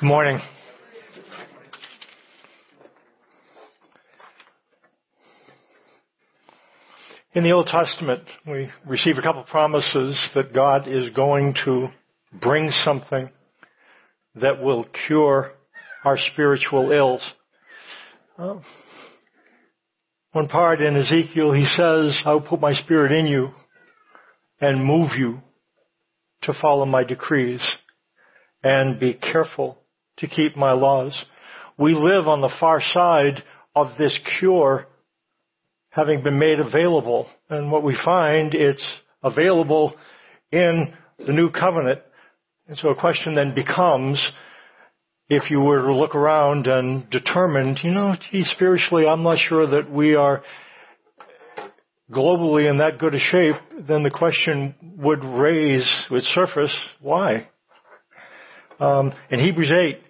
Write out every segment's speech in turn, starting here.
Good morning. In the Old Testament, we receive a couple promises that God is going to bring something that will cure our spiritual ills. Uh, one part in Ezekiel, he says, I will put my spirit in you and move you to follow my decrees and be careful to keep my laws. We live on the far side of this cure having been made available. And what we find, it's available in the new covenant. And so a question then becomes, if you were to look around and determine, you know, gee, spiritually, I'm not sure that we are globally in that good a shape, then the question would raise, would surface, why? Um, in Hebrews 8,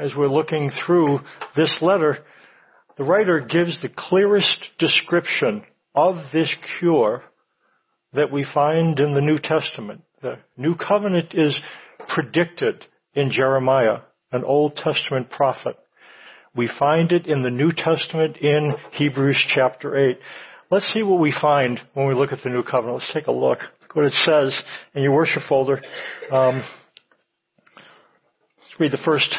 as we're looking through this letter, the writer gives the clearest description of this cure that we find in the New Testament. The New Covenant is predicted in Jeremiah, an Old Testament prophet. We find it in the New Testament in Hebrews chapter 8. Let's see what we find when we look at the New Covenant. Let's take a look. Look what it says in your worship folder. Um, read the first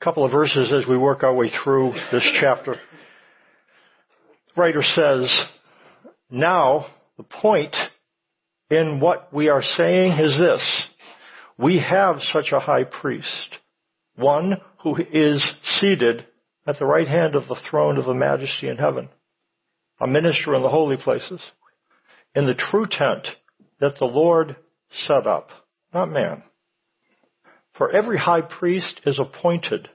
couple of verses as we work our way through this chapter. The writer says, now the point in what we are saying is this. We have such a high priest, one who is seated at the right hand of the throne of the majesty in heaven, a minister in the holy places, in the true tent that the Lord set up, not man. For every high priest is appointed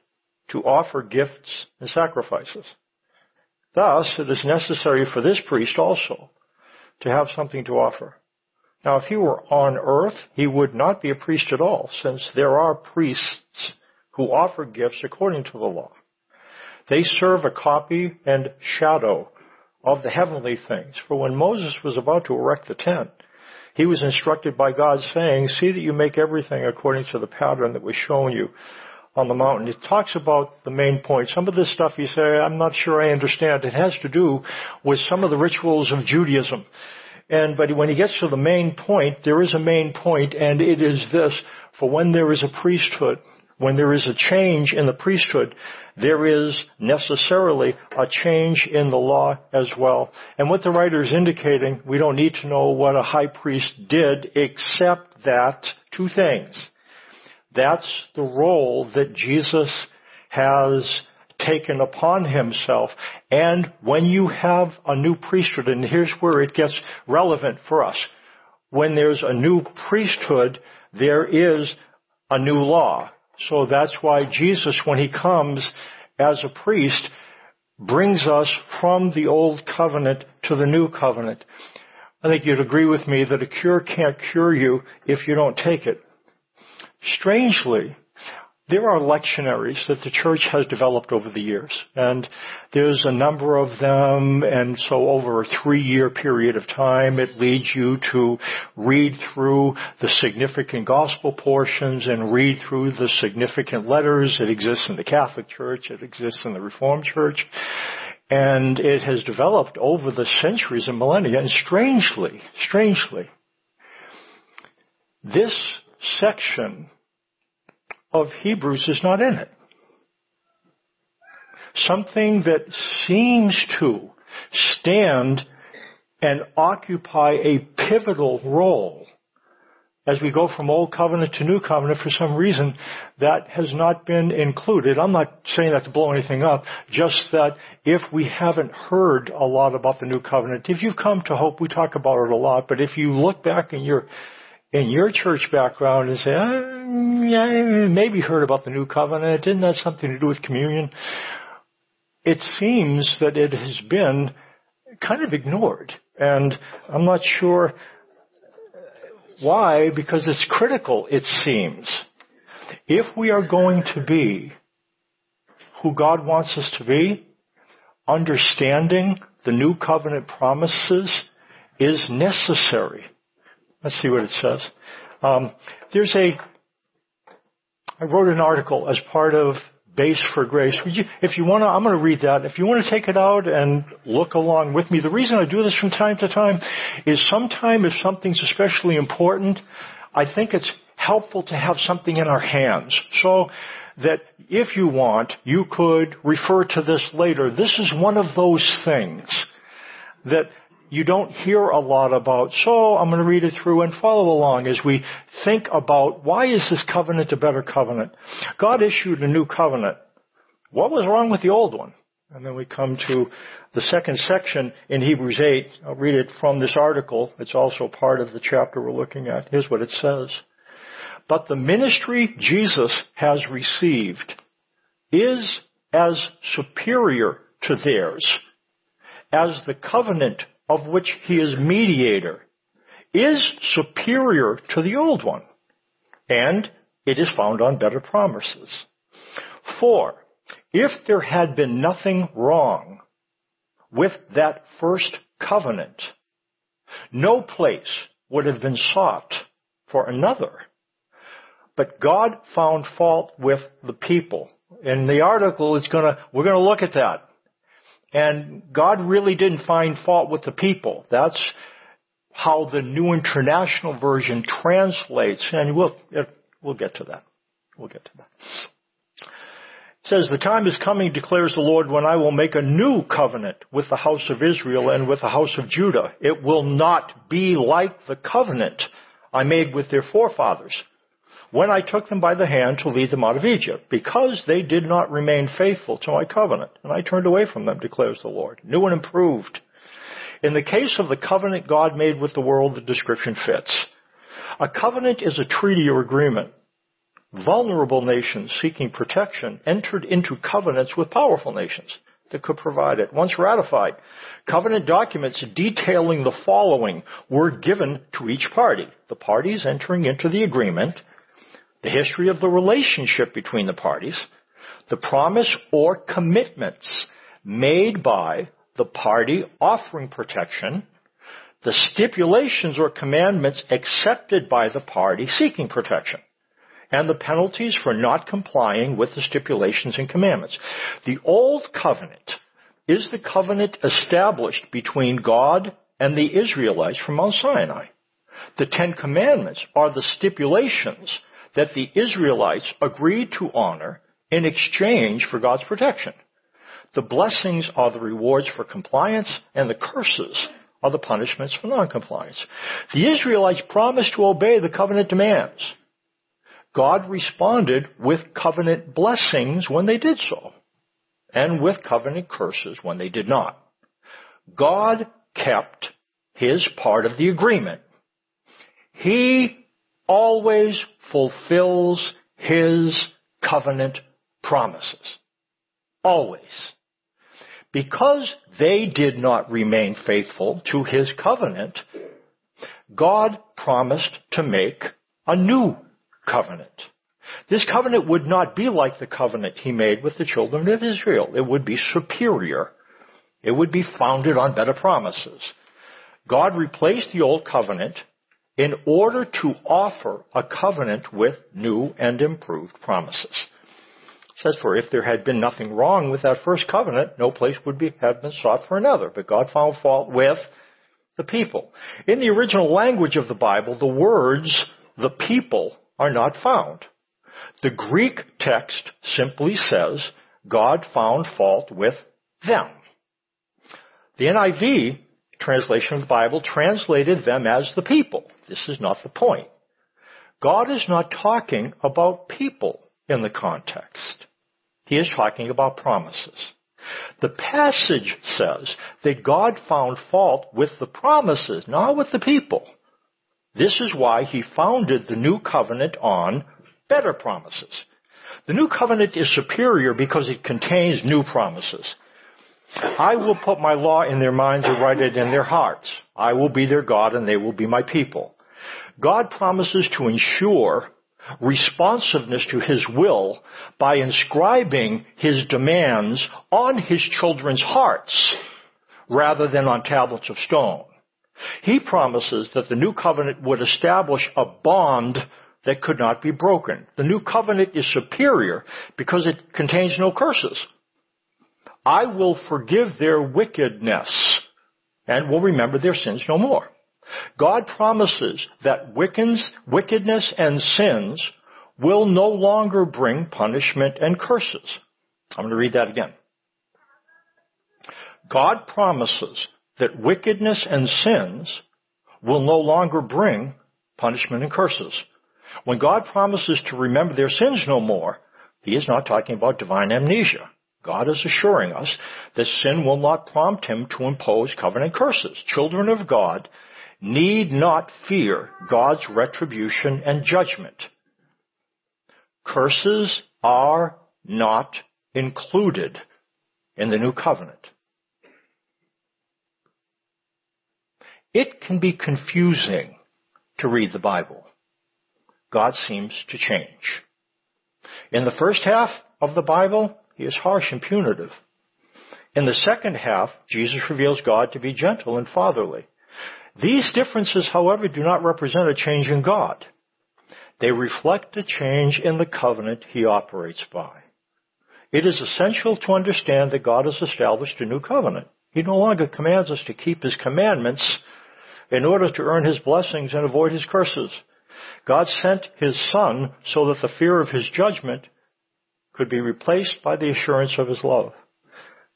to offer gifts and sacrifices. Thus, it is necessary for this priest also to have something to offer. Now, if he were on earth, he would not be a priest at all, since there are priests who offer gifts according to the law. They serve a copy and shadow of the heavenly things. For when Moses was about to erect the tent, he was instructed by God saying, see that you make everything according to the pattern that was shown you on the mountain. It talks about the main point. Some of this stuff you say, I'm not sure I understand. It has to do with some of the rituals of Judaism. And, but when he gets to the main point, there is a main point, and it is this, for when there is a priesthood, when there is a change in the priesthood, there is necessarily a change in the law as well. And what the writer is indicating, we don't need to know what a high priest did except that two things. That's the role that Jesus has taken upon himself. And when you have a new priesthood, and here's where it gets relevant for us. When there's a new priesthood, there is a new law. So that's why Jesus, when he comes as a priest, brings us from the old covenant to the new covenant. I think you'd agree with me that a cure can't cure you if you don't take it. Strangely, there are lectionaries that the church has developed over the years, and there's a number of them, and so over a three-year period of time, it leads you to read through the significant gospel portions and read through the significant letters. It exists in the Catholic Church, it exists in the Reformed Church, and it has developed over the centuries and millennia, and strangely, strangely, this section of Hebrews is not in it. Something that seems to stand and occupy a pivotal role as we go from Old Covenant to New Covenant for some reason that has not been included. I'm not saying that to blow anything up, just that if we haven't heard a lot about the New Covenant, if you've come to Hope, we talk about it a lot, but if you look back in your in your church background and say, oh, yeah, maybe heard about the new covenant. Didn't that something to do with communion? It seems that it has been kind of ignored. And I'm not sure why, because it's critical, it seems. If we are going to be who God wants us to be, understanding the new covenant promises is necessary. Let's see what it says. Um, there's a I wrote an article as part of Base for Grace. You, if you want to, I'm going to read that. If you want to take it out and look along with me, the reason I do this from time to time is sometimes if something's especially important, I think it's helpful to have something in our hands. So that if you want, you could refer to this later. This is one of those things that you don't hear a lot about. So I'm going to read it through and follow along as we think about why is this covenant a better covenant? God issued a new covenant. What was wrong with the old one? And then we come to the second section in Hebrews 8. I'll read it from this article. It's also part of the chapter we're looking at. Here's what it says. But the ministry Jesus has received is as superior to theirs as the covenant of which he is mediator is superior to the old one, and it is found on better promises. For, if there had been nothing wrong with that first covenant, no place would have been sought for another. But God found fault with the people. In the article, it's gonna, we're gonna look at that. And God really didn't find fault with the people. That's how the New International Version translates, and we'll, we'll get to that. We'll get to that. It says, The time is coming, declares the Lord, when I will make a new covenant with the house of Israel and with the house of Judah. It will not be like the covenant I made with their forefathers when I took them by the hand to lead them out of Egypt, because they did not remain faithful to my covenant, and I turned away from them, declares the Lord. New and improved. In the case of the covenant God made with the world, the description fits. A covenant is a treaty or agreement. Vulnerable nations seeking protection entered into covenants with powerful nations that could provide it. Once ratified, covenant documents detailing the following were given to each party. The parties entering into the agreement the history of the relationship between the parties, the promise or commitments made by the party offering protection, the stipulations or commandments accepted by the party seeking protection, and the penalties for not complying with the stipulations and commandments. The Old Covenant is the covenant established between God and the Israelites from Mount Sinai. The Ten Commandments are the stipulations that the Israelites agreed to honor in exchange for God's protection. The blessings are the rewards for compliance and the curses are the punishments for noncompliance. The Israelites promised to obey the covenant demands. God responded with covenant blessings when they did so, and with covenant curses when they did not. God kept his part of the agreement. He always fulfills his covenant promises. Always. Because they did not remain faithful to his covenant, God promised to make a new covenant. This covenant would not be like the covenant he made with the children of Israel. It would be superior. It would be founded on better promises. God replaced the old covenant in order to offer a covenant with new and improved promises. It says, for if there had been nothing wrong with that first covenant, no place would be, have been sought for another. But God found fault with the people. In the original language of the Bible, the words, the people, are not found. The Greek text simply says, God found fault with them. The NIV translation of the Bible translated them as the people. This is not the point. God is not talking about people in the context. He is talking about promises. The passage says that God found fault with the promises, not with the people. This is why he founded the new covenant on better promises. The new covenant is superior because it contains new promises. I will put my law in their minds and write it in their hearts. I will be their God and they will be my people. God promises to ensure responsiveness to His will by inscribing His demands on His children's hearts rather than on tablets of stone. He promises that the new covenant would establish a bond that could not be broken. The new covenant is superior because it contains no curses. I will forgive their wickedness and will remember their sins no more. God promises that wickedness and sins will no longer bring punishment and curses. I'm going to read that again. God promises that wickedness and sins will no longer bring punishment and curses. When God promises to remember their sins no more, He is not talking about divine amnesia. God is assuring us that sin will not prompt Him to impose covenant curses. Children of God need not fear God's retribution and judgment. Curses are not included in the new covenant. It can be confusing to read the Bible. God seems to change. In the first half of the Bible, he is harsh and punitive. In the second half, Jesus reveals God to be gentle and fatherly. These differences, however, do not represent a change in God. They reflect a change in the covenant he operates by. It is essential to understand that God has established a new covenant. He no longer commands us to keep his commandments in order to earn his blessings and avoid his curses. God sent his son so that the fear of his judgment could be replaced by the assurance of his love.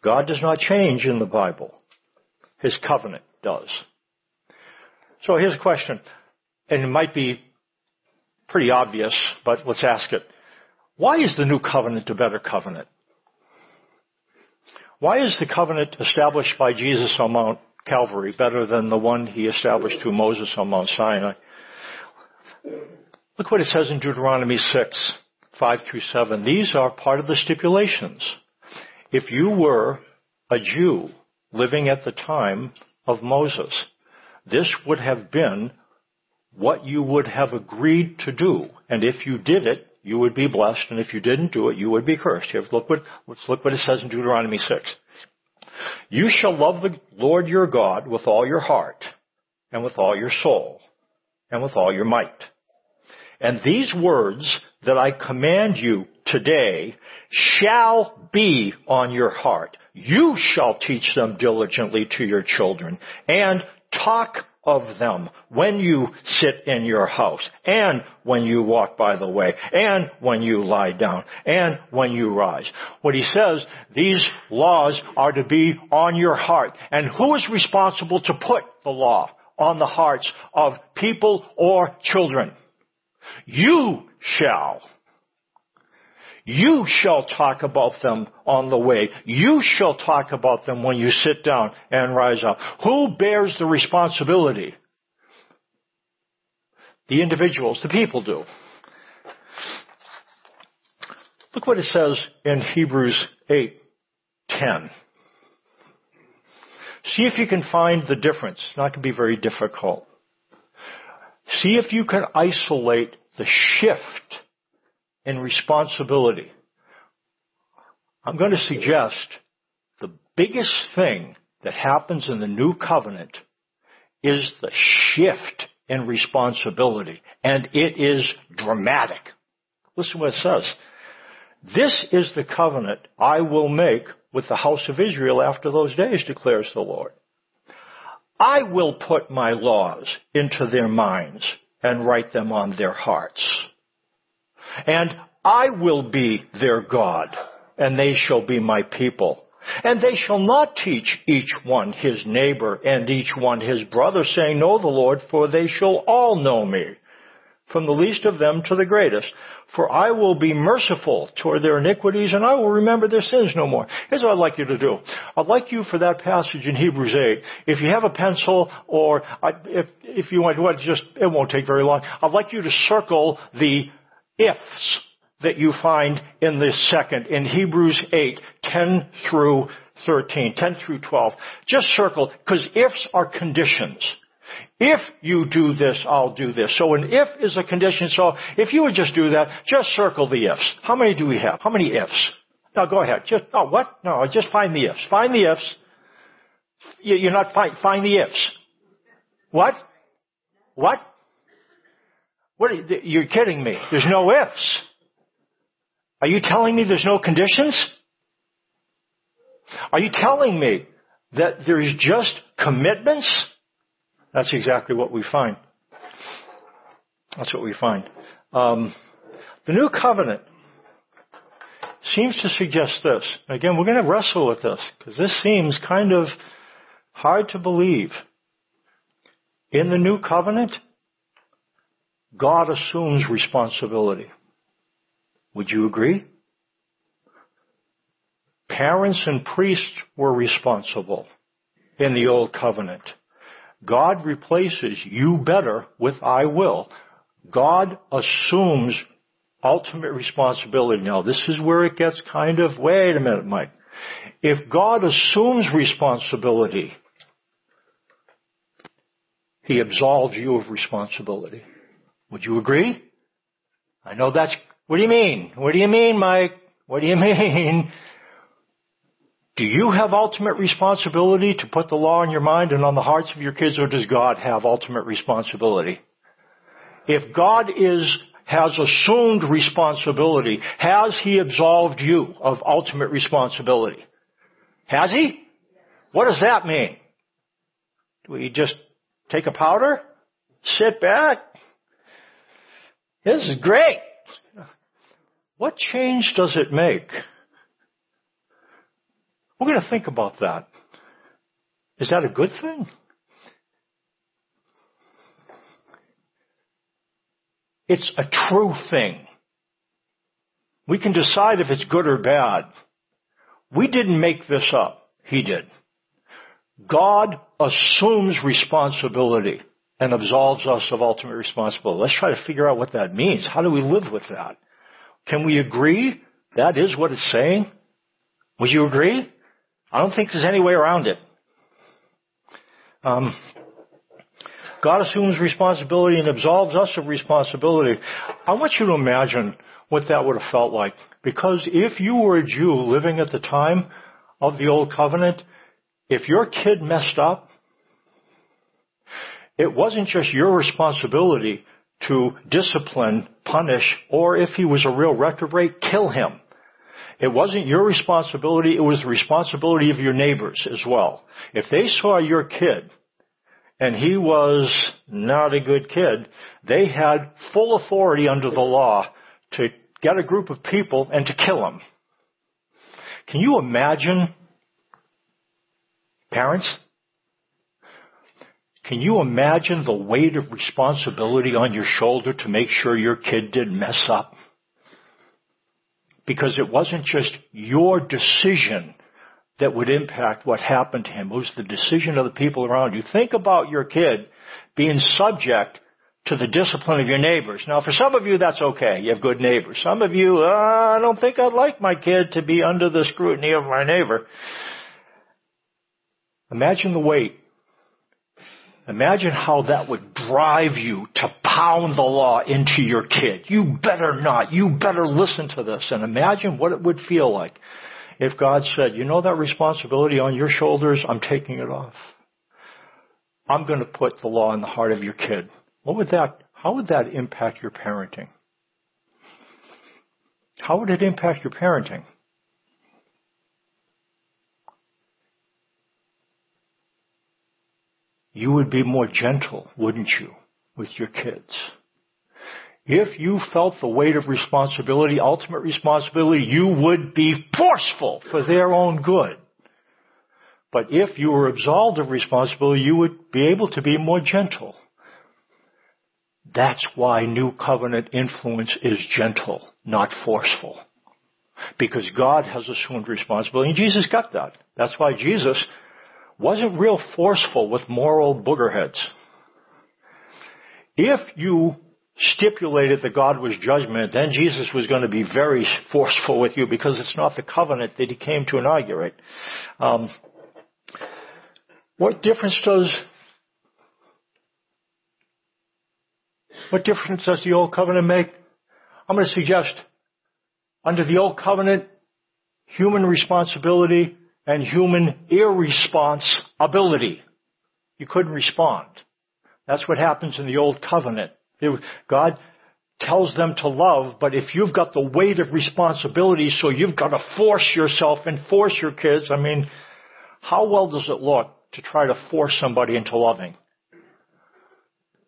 God does not change in the Bible. His covenant does. So here's a question, and it might be pretty obvious, but let's ask it. Why is the new covenant a better covenant? Why is the covenant established by Jesus on Mount Calvary better than the one he established through Moses on Mount Sinai? Look what it says in Deuteronomy 6, 5 through 7. These are part of the stipulations. If you were a Jew living at the time of Moses, this would have been what you would have agreed to do. And if you did it, you would be blessed, and if you didn't do it, you would be cursed. Here, look what, let's look what it says in Deuteronomy 6. You shall love the Lord your God with all your heart, and with all your soul, and with all your might. And these words that I command you today shall be on your heart. You shall teach them diligently to your children, and talk of them when you sit in your house and when you walk by the way and when you lie down and when you rise. What he says, these laws are to be on your heart. And who is responsible to put the law on the hearts of people or children? You shall. You shall talk about them on the way. You shall talk about them when you sit down and rise up. Who bears the responsibility? The individuals, the people do. Look what it says in Hebrews 8:10. See if you can find the difference. It's not going to be very difficult. See if you can isolate the shift in responsibility. I'm going to suggest the biggest thing that happens in the new covenant is the shift in responsibility. And it is dramatic. Listen what it says. This is the covenant I will make with the house of Israel after those days, declares the Lord. I will put my laws into their minds and write them on their hearts. And I will be their God, and they shall be my people. And they shall not teach each one his neighbor and each one his brother, saying, Know the Lord, for they shall all know me, from the least of them to the greatest. For I will be merciful toward their iniquities, and I will remember their sins no more. Here's what I'd like you to do. I'd like you for that passage in Hebrews 8, if you have a pencil, or if, if you want to, just, it won't take very long, I'd like you to circle the ifs that you find in this second, in Hebrews 8, 10 through 13, 10 through 12. Just circle, because ifs are conditions. If you do this, I'll do this. So an if is a condition. So if you would just do that, just circle the ifs. How many do we have? How many ifs? Now go ahead. Just, oh, what? No, just find the ifs. Find the ifs. You're not find, find the ifs. What? What? What? You're kidding me. There's no ifs. Are you telling me there's no conditions? Are you telling me that there's just commitments? That's exactly what we find. That's what we find. Um, the new covenant seems to suggest this. Again, we're going to wrestle with this because this seems kind of hard to believe. In the new covenant, God assumes responsibility. Would you agree? Parents and priests were responsible in the old covenant. God replaces you better with I will. God assumes ultimate responsibility. Now this is where it gets kind of, wait a minute, Mike. If God assumes responsibility, He absolves you of responsibility. Would you agree? I know that's, what do you mean? What do you mean, Mike? What do you mean? Do you have ultimate responsibility to put the law in your mind and on the hearts of your kids, or does God have ultimate responsibility? If God is, has assumed responsibility, has He absolved you of ultimate responsibility? Has He? What does that mean? Do we just take a powder? Sit back? This is great. What change does it make? We're going to think about that. Is that a good thing? It's a true thing. We can decide if it's good or bad. We didn't make this up. He did. God assumes responsibility and absolves us of ultimate responsibility. Let's try to figure out what that means. How do we live with that? Can we agree that is what it's saying? Would you agree? I don't think there's any way around it. Um, God assumes responsibility and absolves us of responsibility. I want you to imagine what that would have felt like. Because if you were a Jew living at the time of the Old Covenant, if your kid messed up, it wasn't just your responsibility to discipline, punish, or if he was a real reprobate, kill him. It wasn't your responsibility, it was the responsibility of your neighbors as well. If they saw your kid and he was not a good kid, they had full authority under the law to get a group of people and to kill him. Can you imagine parents? Can you imagine the weight of responsibility on your shoulder to make sure your kid didn't mess up? because it wasn't just your decision that would impact what happened to him. It was the decision of the people around you. Think about your kid being subject to the discipline of your neighbors. Now for some of you that's okay. You have good neighbors. Some of you, uh, I don't think I'd like my kid to be under the scrutiny of my neighbor. Imagine the weight Imagine how that would drive you to pound the law into your kid. You better not. You better listen to this. And imagine what it would feel like if God said, you know that responsibility on your shoulders? I'm taking it off. I'm going to put the law in the heart of your kid. What would that, how would that impact your parenting? How would it impact your parenting? You would be more gentle, wouldn't you, with your kids? If you felt the weight of responsibility, ultimate responsibility, you would be forceful for their own good. But if you were absolved of responsibility, you would be able to be more gentle. That's why new covenant influence is gentle, not forceful. Because God has assumed responsibility, and Jesus got that. That's why Jesus wasn't real forceful with moral boogerheads. If you stipulated that God was judgment, then Jesus was going to be very forceful with you because it's not the covenant that he came to inaugurate. Um, what difference does what difference does the old covenant make? I'm going to suggest under the old covenant, human responsibility and human irresponsibility. You couldn't respond. That's what happens in the Old Covenant. God tells them to love, but if you've got the weight of responsibility, so you've got to force yourself and force your kids, I mean, how well does it look to try to force somebody into loving?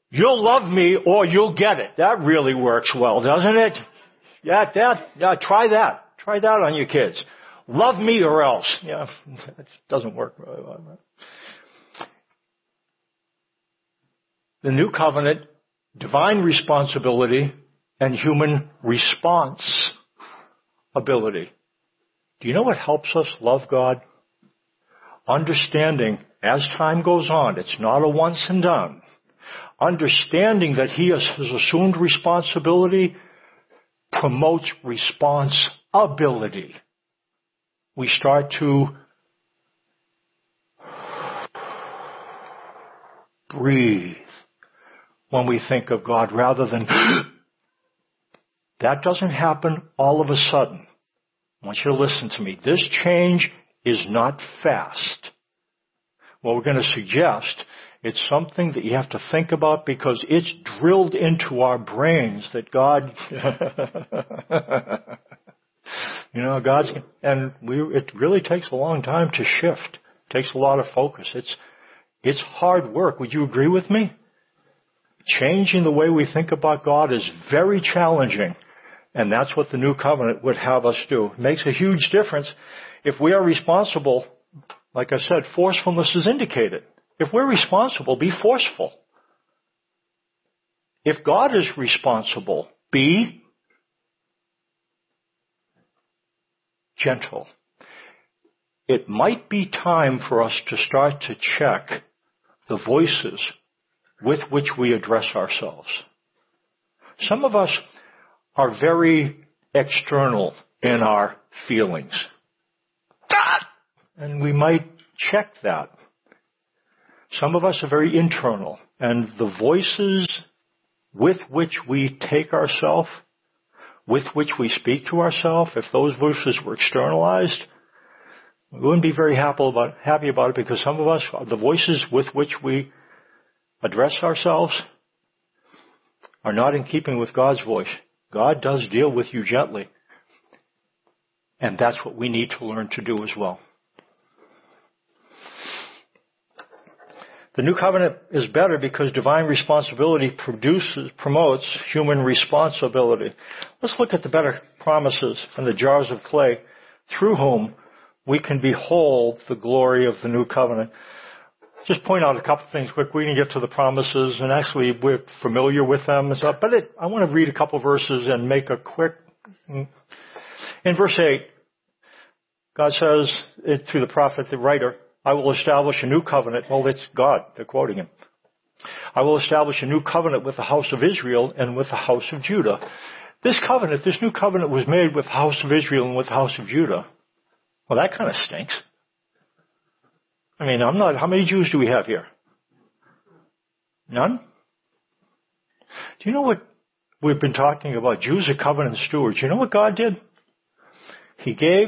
You'll love me or you'll get it. That really works well, doesn't it? Yeah, that, yeah, try that. Try that on your kids. Love me or else. Yeah, it doesn't work really well. The new covenant, divine responsibility and human response ability. Do you know what helps us love God? Understanding as time goes on, it's not a once and done. Understanding that He has assumed responsibility promotes responsibility. We start to breathe when we think of God rather than that doesn't happen all of a sudden. I want you to listen to me. This change is not fast. What we're going to suggest, it's something that you have to think about because it's drilled into our brains that God, you know, God's, and we, it really takes a long time to shift. It takes a lot of focus. It's, it's hard work. Would you agree with me? Changing the way we think about God is very challenging. And that's what the new covenant would have us do. It makes a huge difference. If we are responsible, like I said, forcefulness is indicated. If we're responsible, be forceful. If God is responsible, be gentle. It might be time for us to start to check the voices with which we address ourselves. Some of us are very external in our feelings. And we might check that. Some of us are very internal, and the voices with which we take ourselves, with which we speak to ourselves, if those voices were externalized, we wouldn't be very happy about, happy about it because some of us, the voices with which we address ourselves are not in keeping with God's voice. God does deal with you gently. And that's what we need to learn to do as well. The new covenant is better because divine responsibility produces, promotes human responsibility. Let's look at the better promises from the jars of clay through whom we can behold the glory of the new covenant just point out a couple of things quick. We can get to the promises, and actually we're familiar with them and stuff. But it, I want to read a couple verses and make a quick. In verse eight, God says it, through the prophet, the writer, "I will establish a new covenant." Well, it's God. They're quoting him. I will establish a new covenant with the house of Israel and with the house of Judah. This covenant, this new covenant was made with the house of Israel and with the house of Judah. Well, that kind of stinks. I mean, I'm not, how many Jews do we have here? None? Do you know what we've been talking about? Jews are covenant stewards. You know what God did? He gave,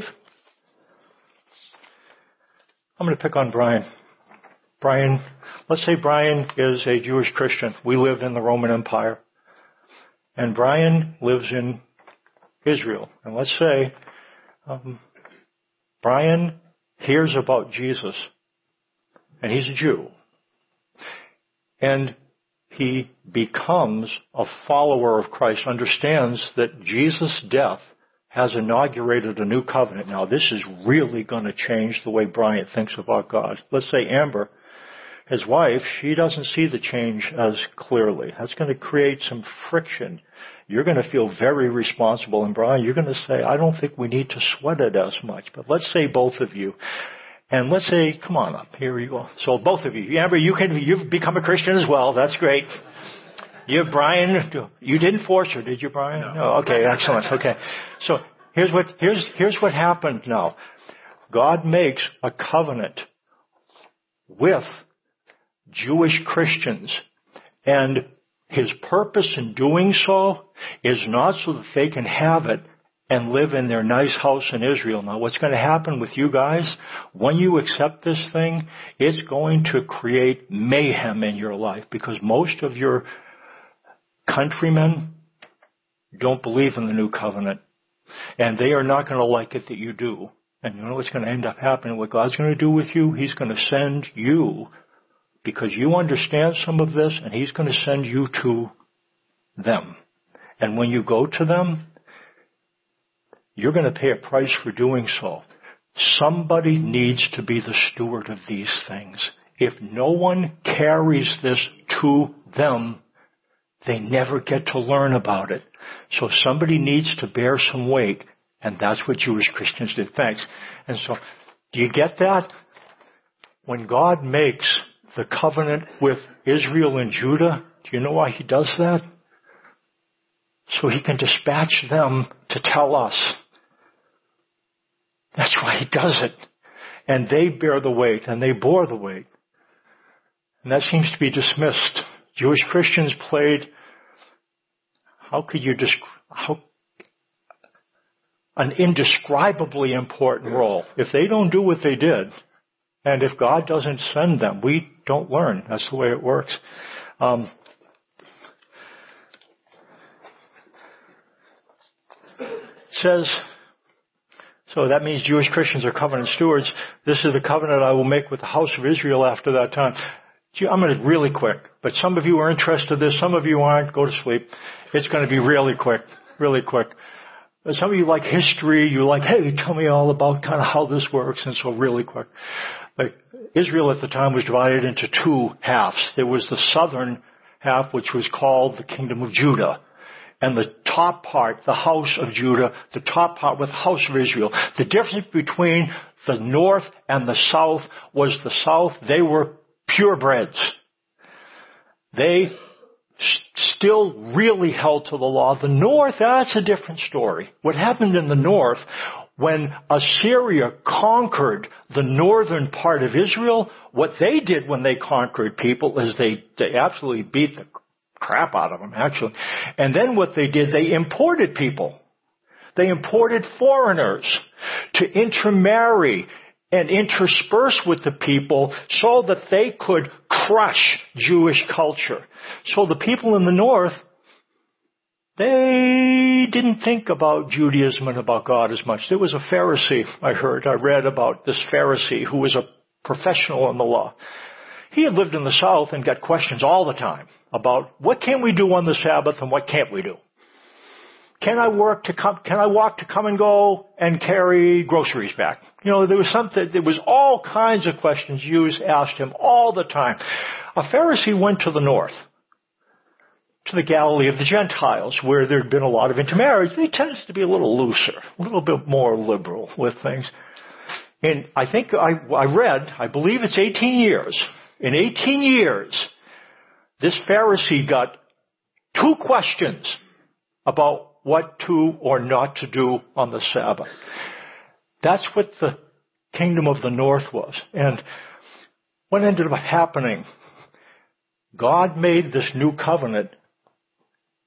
I'm going to pick on Brian. Brian, let's say Brian is a Jewish Christian. We live in the Roman Empire. And Brian lives in Israel. And let's say um, Brian hears about Jesus and he's a Jew. And he becomes a follower of Christ, understands that Jesus' death has inaugurated a new covenant. Now this is really going to change the way Brian thinks about God. Let's say Amber, his wife, she doesn't see the change as clearly. That's going to create some friction. You're going to feel very responsible. And Brian, you're going to say, I don't think we need to sweat it as much. But let's say both of you and let's say, come on up. Here you go. So both of you. Amber, you can, you've become a Christian as well. That's great. You, Brian, you didn't force her, did you, Brian? No. no. Okay, excellent. Okay. So here's what, here's, here's what happened now. God makes a covenant with Jewish Christians and his purpose in doing so is not so that they can have it and live in their nice house in Israel. Now what's going to happen with you guys, when you accept this thing, it's going to create mayhem in your life because most of your countrymen don't believe in the new covenant. And they are not going to like it that you do. And you know what's going to end up happening? What God's going to do with you? He's going to send you because you understand some of this and He's going to send you to them. And when you go to them, you're going to pay a price for doing so. Somebody needs to be the steward of these things. If no one carries this to them, they never get to learn about it. So somebody needs to bear some weight, and that's what Jewish Christians did. Thanks. And so, do you get that? When God makes the covenant with Israel and Judah, do you know why he does that? So he can dispatch them to tell us. That's why he does it. And they bear the weight, and they bore the weight. And that seems to be dismissed. Jewish Christians played, how could you describe, how, an indescribably important role. If they don't do what they did, and if God doesn't send them, we don't learn. That's the way it works. Um, says, so that means Jewish Christians are covenant stewards. This is the covenant I will make with the house of Israel after that time. I'm going to really quick, but some of you are interested in this, some of you aren't. Go to sleep. It's going to be really quick, really quick. Some of you like history. You like, hey, tell me all about kind of how this works, and so really quick. Like Israel at the time was divided into two halves. There was the southern half, which was called the kingdom of Judah. And the top part, the house of Judah, the top part was the house of Israel. The difference between the north and the south was the south, they were purebreds. They still really held to the law. The north, that's a different story. What happened in the north when Assyria conquered the northern part of Israel, what they did when they conquered people is they, they absolutely beat the crap out of them, actually. And then what they did, they imported people. They imported foreigners to intermarry and intersperse with the people so that they could crush Jewish culture. So the people in the north, they didn't think about Judaism and about God as much. There was a Pharisee, I heard, I read about this Pharisee who was a professional in the law. He had lived in the South and got questions all the time about what can we do on the Sabbath and what can't we do. Can I work to come, can I walk to come and go and carry groceries back? You know, there was something, there was all kinds of questions Jews asked him all the time. A Pharisee went to the north, to the Galilee of the Gentiles, where there'd been a lot of intermarriage. He tends to be a little looser, a little bit more liberal with things. And I think I, I read, I believe it's 18 years. In 18 years, this Pharisee got two questions about what to or not to do on the Sabbath. That's what the kingdom of the north was. And what ended up happening, God made this new covenant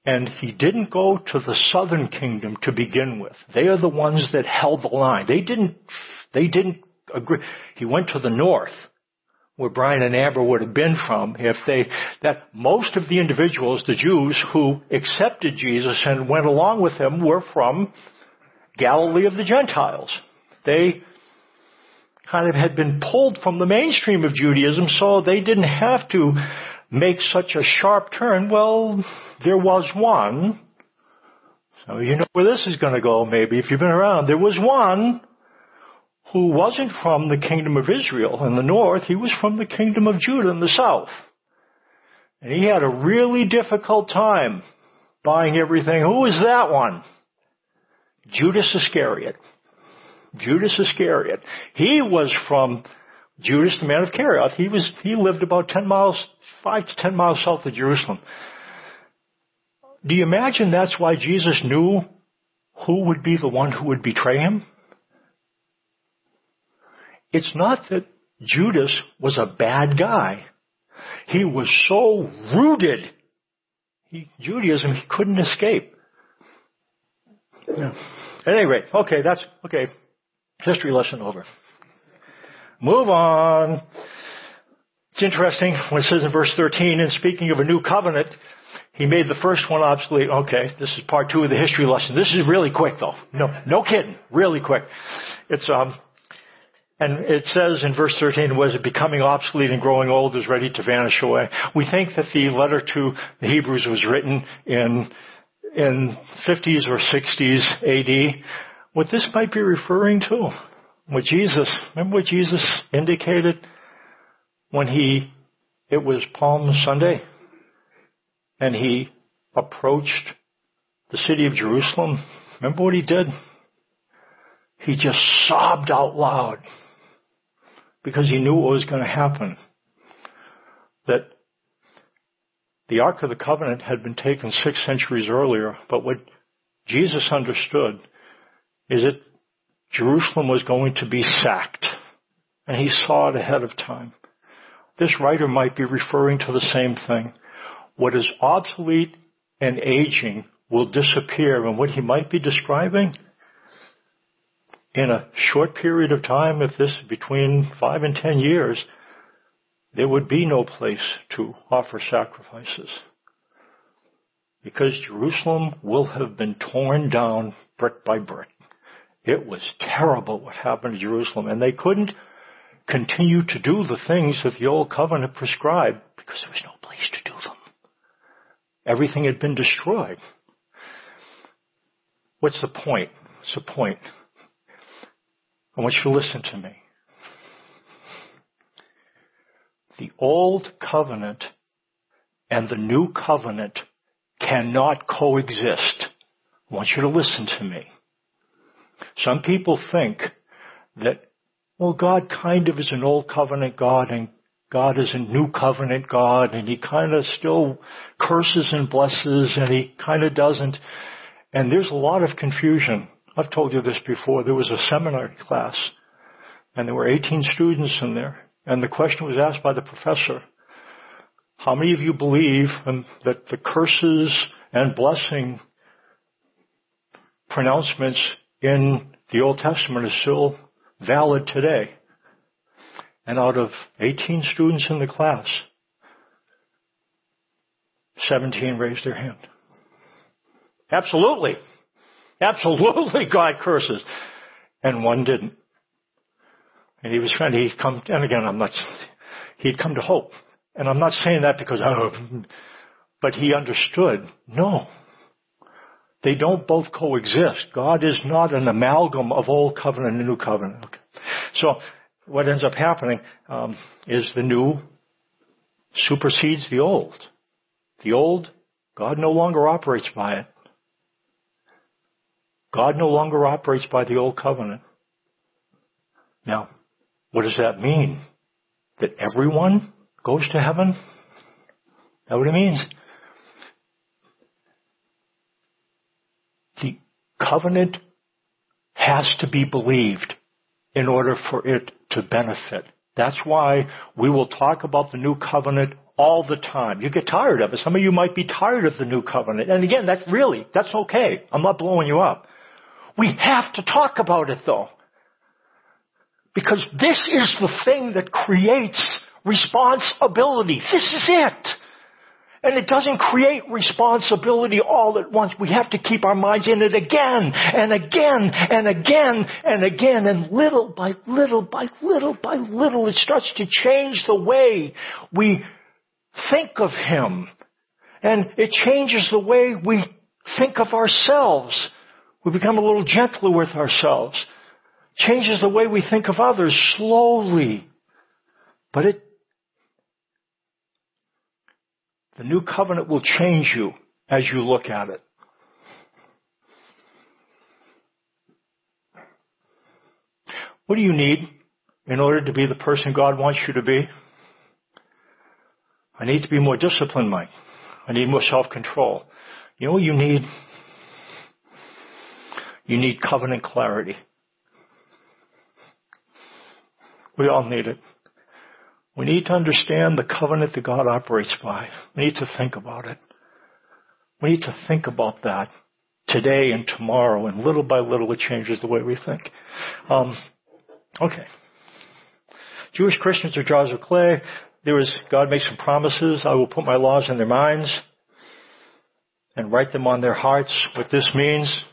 and he didn't go to the southern kingdom to begin with. They are the ones that held the line. They didn't, they didn't agree. He went to the north where Brian and Amber would have been from if they, that most of the individuals, the Jews who accepted Jesus and went along with him were from Galilee of the Gentiles. They kind of had been pulled from the mainstream of Judaism so they didn't have to make such a sharp turn. Well, there was one. So you know where this is going to go maybe if you've been around. There was one who wasn't from the kingdom of Israel in the north, he was from the kingdom of Judah in the south. And he had a really difficult time buying everything. Who was that one? Judas Iscariot. Judas Iscariot. He was from Judas, the man of Kerioth. He was, he lived about 10 miles, 5 to 10 miles south of Jerusalem. Do you imagine that's why Jesus knew who would be the one who would betray him? It's not that Judas was a bad guy. He was so rooted. He, Judaism, he couldn't escape. Yeah. At any rate, okay, that's, okay. History lesson over. Move on. It's interesting when it says in verse 13, and speaking of a new covenant, He made the first one obsolete. Okay, this is part two of the history lesson. This is really quick though. No, no kidding. Really quick. It's, um, and it says in verse 13, was it becoming obsolete and growing old is ready to vanish away. We think that the letter to the Hebrews was written in, in 50s or 60s AD. What this might be referring to, what Jesus, remember what Jesus indicated when he, it was Palm Sunday, and he approached the city of Jerusalem. Remember what he did? He just sobbed out loud because he knew what was going to happen. That the Ark of the Covenant had been taken six centuries earlier, but what Jesus understood is that Jerusalem was going to be sacked. And he saw it ahead of time. This writer might be referring to the same thing. What is obsolete and aging will disappear. And what he might be describing in a short period of time, if this between five and ten years, there would be no place to offer sacrifices. Because Jerusalem will have been torn down brick by brick. It was terrible what happened to Jerusalem, and they couldn't continue to do the things that the old covenant prescribed because there was no place to do them. Everything had been destroyed. What's the point? What's the point? I want you to listen to me. The old covenant and the new covenant cannot coexist. I want you to listen to me. Some people think that, well, God kind of is an old covenant God and God is a new covenant God and he kind of still curses and blesses and he kind of doesn't. And there's a lot of confusion I've told you this before. There was a seminary class and there were 18 students in there and the question was asked by the professor, how many of you believe that the curses and blessing pronouncements in the Old Testament are still valid today? And out of 18 students in the class, 17 raised their hand. Absolutely. Absolutely God curses. And one didn't. And he was trying to, he'd come, and again, I'm not, he'd come to hope. And I'm not saying that because, oh, but he understood, no. They don't both coexist. God is not an amalgam of old covenant and new covenant. Okay. So, what ends up happening um, is the new supersedes the old. The old, God no longer operates by it. God no longer operates by the old covenant. Now, what does that mean? That everyone goes to heaven? That what it means? The covenant has to be believed in order for it to benefit. That's why we will talk about the new covenant all the time. You get tired of it. Some of you might be tired of the new covenant. And again, that's really, that's okay. I'm not blowing you up. We have to talk about it though. Because this is the thing that creates responsibility. This is it. And it doesn't create responsibility all at once. We have to keep our minds in it again and again and again and again. And little by little by little by little, it starts to change the way we think of Him. And it changes the way we think of ourselves. We become a little gentler with ourselves changes the way we think of others slowly. But it, the new covenant will change you as you look at it. What do you need in order to be the person God wants you to be? I need to be more disciplined, Mike. I need more self-control. You know what you need? You need covenant clarity. We all need it. We need to understand the covenant that God operates by. We need to think about it. We need to think about that today and tomorrow, and little by little it changes the way we think. Um, okay. Jewish Christians are jars of clay. There is God makes some promises. I will put my laws in their minds. and write them on their hearts. What this means,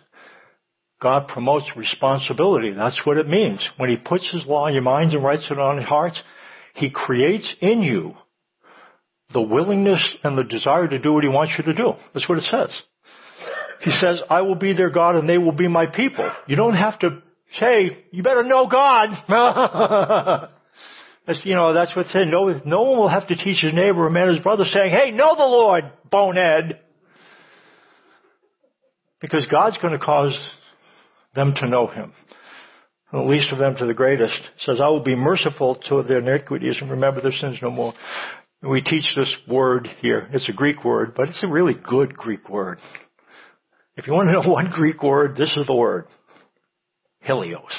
God promotes responsibility. That's what it means. When He puts His law in your minds and writes it on your hearts, He creates in you the willingness and the desire to do what He wants you to do. That's what it says. He says, I will be their God and they will be my people. You don't have to say, you better know God. that's, you know, that's what it said. No, no one will have to teach his neighbor or man his brother saying, hey, know the Lord, bonehead. Because God's going to cause them to know Him. The least of them to the greatest. Says, I will be merciful to their iniquities and remember their sins no more. We teach this word here. It's a Greek word, but it's a really good Greek word. If you want to know one Greek word, this is the word. hileos.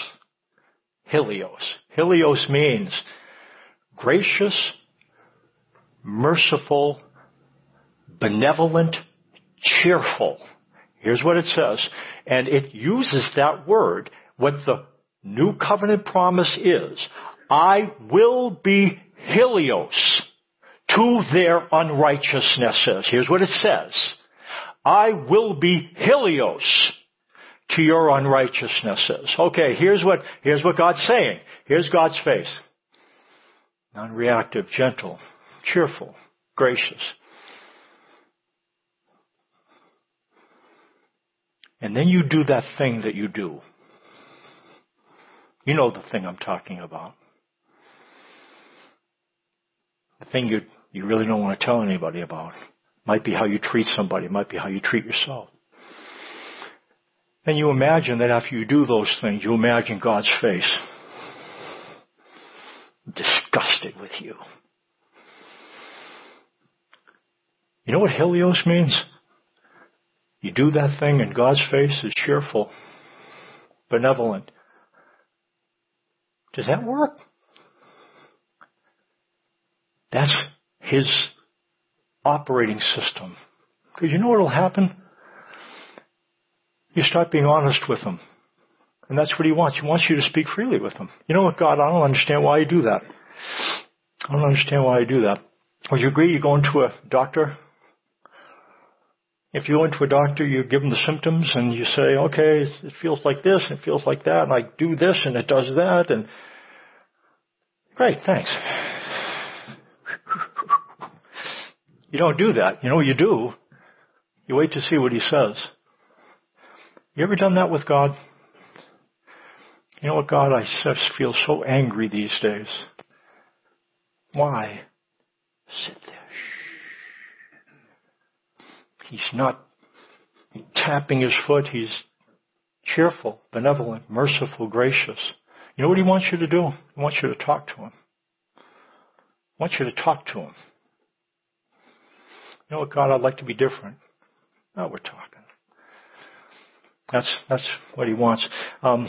hileos. hileos means gracious, merciful, benevolent, cheerful. Here's what it says. And it uses that word. What the new covenant promise is, I will be hileos to their unrighteousnesses. Here's what it says. I will be hileos to your unrighteousnesses. Okay, here's what, here's what God's saying. Here's God's face. Non-reactive, gentle, cheerful, gracious. And then you do that thing that you do. You know the thing I'm talking about. The thing you, you really don't want to tell anybody about. Might be how you treat somebody. Might be how you treat yourself. And you imagine that after you do those things, you imagine God's face. Disgusted with you. You know what hileos means? You do that thing and God's face is cheerful, benevolent. Does that work? That's His operating system. Because you know what will happen? You start being honest with Him. And that's what He wants. He wants you to speak freely with Him. You know what, God, I don't understand why you do that. I don't understand why you do that. Would you agree you go into a doctor if you go into a doctor, you give them the symptoms and you say, okay, it feels like this, and it feels like that, and I do this and it does that, and great, thanks. you don't do that. You know you do? You wait to see what he says. You ever done that with God? You know what, God, I just feel so angry these days. Why? Sit there. He's not tapping his foot. He's cheerful, benevolent, merciful, gracious. You know what he wants you to do? He wants you to talk to him. He wants you to talk to him. You know what, God, I'd like to be different. Now we're talking. That's, that's what he wants. Um,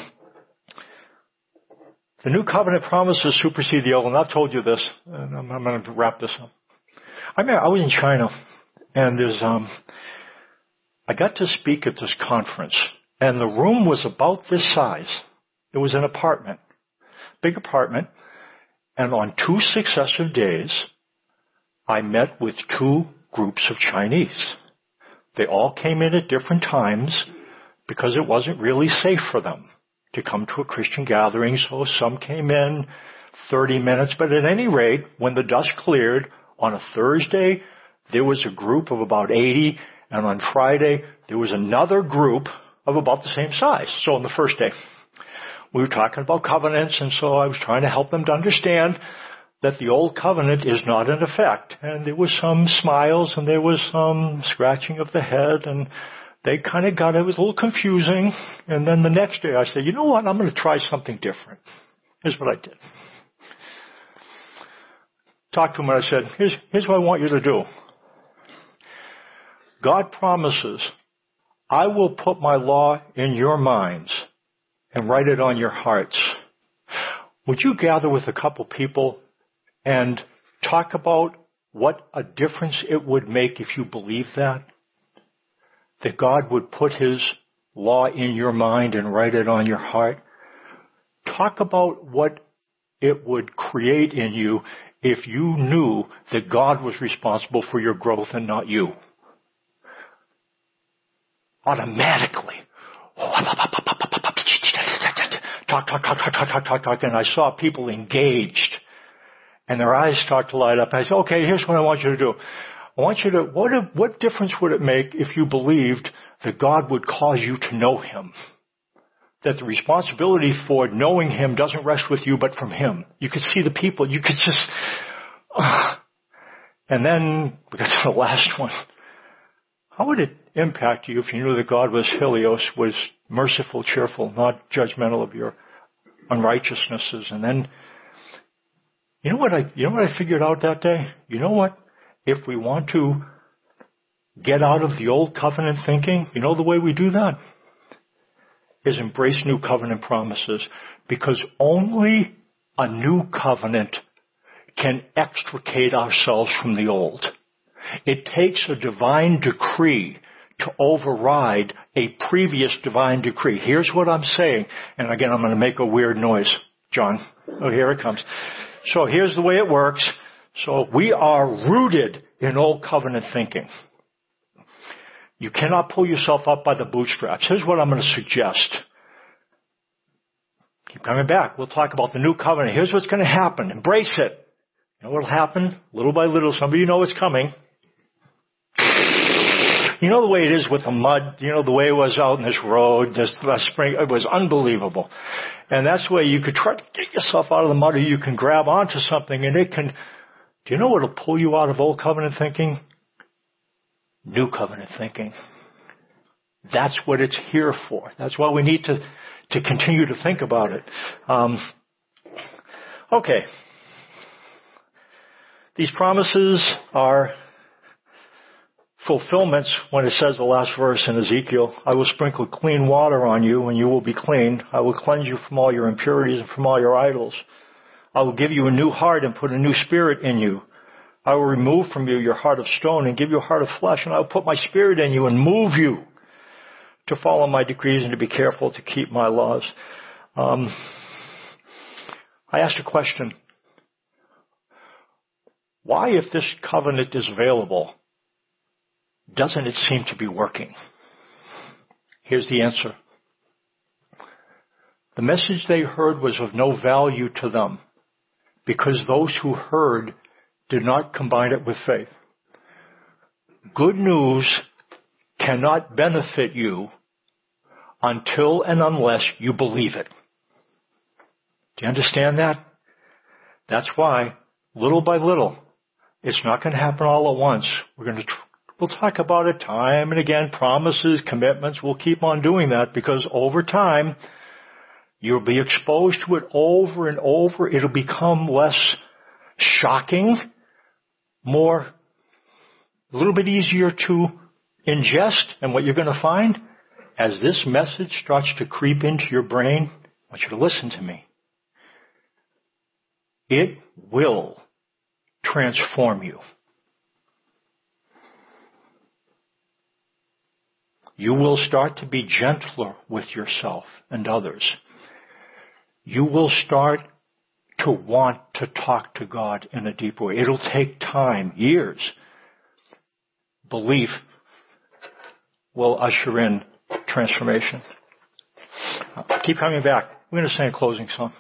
the new covenant promises supersede the old, and I've told you this, and I'm, I'm going to wrap this up. I mean, I was in China and there's um, I got to speak at this conference, and the room was about this size. It was an apartment, big apartment, and on two successive days, I met with two groups of Chinese. They all came in at different times because it wasn't really safe for them to come to a Christian gathering, so some came in 30 minutes, but at any rate, when the dust cleared on a Thursday, there was a group of about 80, and on Friday there was another group of about the same size. So on the first day, we were talking about covenants, and so I was trying to help them to understand that the old covenant is not in effect. And there was some smiles, and there was some scratching of the head, and they kind of got it. was a little confusing. And then the next day I said, you know what, I'm going to try something different. Here's what I did. Talked to them and I said, here's, here's what I want you to do. God promises, I will put my law in your minds and write it on your hearts. Would you gather with a couple people and talk about what a difference it would make if you believe that? That God would put His law in your mind and write it on your heart? Talk about what it would create in you if you knew that God was responsible for your growth and not you. Automatically. Talk, talk, talk, talk, talk, talk, talk, talk, and I saw people engaged. And their eyes start to light up. I said, okay, here's what I want you to do. I want you to, what, what difference would it make if you believed that God would cause you to know Him? That the responsibility for knowing Him doesn't rest with you, but from Him. You could see the people, you could just, uh, and then we got to the last one. How would it impact you if you knew that God was hileos, was merciful, cheerful, not judgmental of your unrighteousnesses? And then, you know what I, you know what I figured out that day? You know what? If we want to get out of the old covenant thinking, you know the way we do that? Is embrace new covenant promises. Because only a new covenant can extricate ourselves from the old. It takes a divine decree to override a previous divine decree. Here's what I'm saying, and again I'm going to make a weird noise, John. Oh, here it comes. So here's the way it works. So we are rooted in old covenant thinking. You cannot pull yourself up by the bootstraps. Here's what I'm going to suggest. Keep coming back. We'll talk about the new covenant. Here's what's going to happen. Embrace it. You know what'll happen? Little by little, some of you know it's coming. You know the way it is with the mud, you know the way it was out in this road this last spring, it was unbelievable. And that's the way you could try to get yourself out of the mud or you can grab onto something and it can, do you know what'll pull you out of old covenant thinking? New covenant thinking. That's what it's here for. That's why we need to, to continue to think about it. Um, okay. These promises are fulfillments when it says the last verse in Ezekiel, I will sprinkle clean water on you and you will be clean. I will cleanse you from all your impurities and from all your idols. I will give you a new heart and put a new spirit in you. I will remove from you your heart of stone and give you a heart of flesh and I will put my spirit in you and move you to follow my decrees and to be careful to keep my laws. Um, I asked a question. Why, if this covenant is available, doesn't it seem to be working? Here's the answer. The message they heard was of no value to them because those who heard did not combine it with faith. Good news cannot benefit you until and unless you believe it. Do you understand that? That's why, little by little, it's not going to happen all at once. We're going to We'll talk about it time and again, promises, commitments. We'll keep on doing that because over time, you'll be exposed to it over and over. It'll become less shocking, more, a little bit easier to ingest. And what you're going to find, as this message starts to creep into your brain, I want you to listen to me. It will transform you. You will start to be gentler with yourself and others. You will start to want to talk to God in a deeper way. It'll take time, years. Belief will usher in transformation. Keep coming back. We're going to sing a closing song.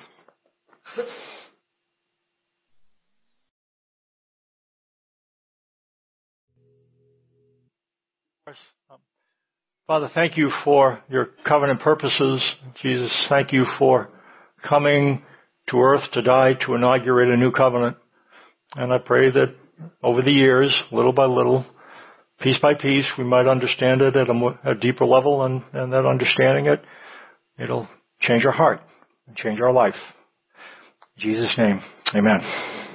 Father, thank you for your covenant purposes. Jesus, thank you for coming to earth to die to inaugurate a new covenant. And I pray that over the years, little by little, piece by piece, we might understand it at a, more, a deeper level and, and that understanding it, it'll change our heart and change our life. In Jesus' name, amen.